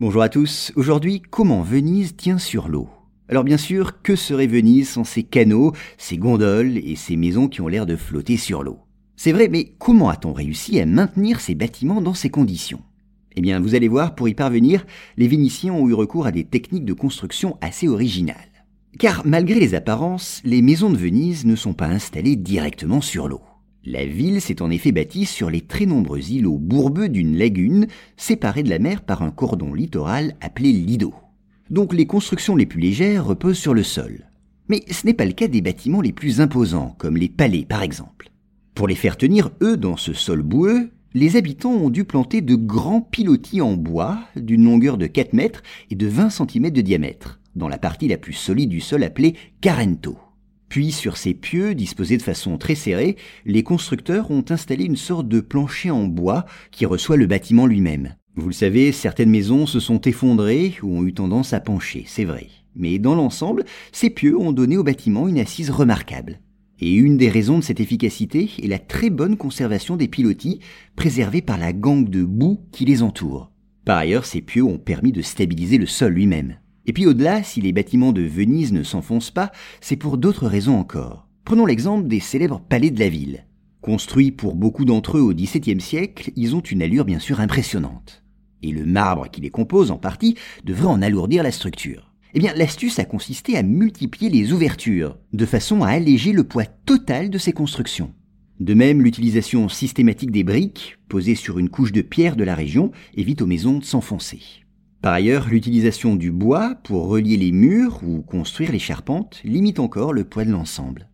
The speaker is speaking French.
Bonjour à tous, aujourd'hui comment Venise tient sur l'eau? Alors bien sûr, que serait Venise sans ses canaux, ses gondoles et ses maisons qui ont l'air de flotter sur l'eau? C'est vrai, mais comment a-t-on réussi à maintenir ces bâtiments dans ces conditions? Eh bien, vous allez voir, pour y parvenir, les Vénitiens ont eu recours à des techniques de construction assez originales. Car malgré les apparences, les maisons de Venise ne sont pas installées directement sur l'eau. La ville s'est en effet bâtie sur les très nombreux îlots bourbeux d'une lagune séparée de la mer par un cordon littoral appelé lido. Donc les constructions les plus légères reposent sur le sol. Mais ce n'est pas le cas des bâtiments les plus imposants, comme les palais par exemple. Pour les faire tenir, eux, dans ce sol boueux, les habitants ont dû planter de grands pilotis en bois d'une longueur de 4 mètres et de 20 cm de diamètre, dans la partie la plus solide du sol appelée carento. Puis sur ces pieux, disposés de façon très serrée, les constructeurs ont installé une sorte de plancher en bois qui reçoit le bâtiment lui-même. Vous le savez, certaines maisons se sont effondrées ou ont eu tendance à pencher, c'est vrai. Mais dans l'ensemble, ces pieux ont donné au bâtiment une assise remarquable. Et une des raisons de cette efficacité est la très bonne conservation des pilotis, préservés par la gangue de boue qui les entoure. Par ailleurs, ces pieux ont permis de stabiliser le sol lui-même. Et puis au-delà, si les bâtiments de Venise ne s'enfoncent pas, c'est pour d'autres raisons encore. Prenons l'exemple des célèbres palais de la ville. Construits pour beaucoup d'entre eux au XVIIe siècle, ils ont une allure bien sûr impressionnante. Et le marbre qui les compose en partie devrait en alourdir la structure. Eh bien, l'astuce a consisté à multiplier les ouvertures, de façon à alléger le poids total de ces constructions. De même, l'utilisation systématique des briques, posées sur une couche de pierre de la région, évite aux maisons de s'enfoncer. Par ailleurs, l'utilisation du bois pour relier les murs ou construire les charpentes limite encore le poids de l'ensemble.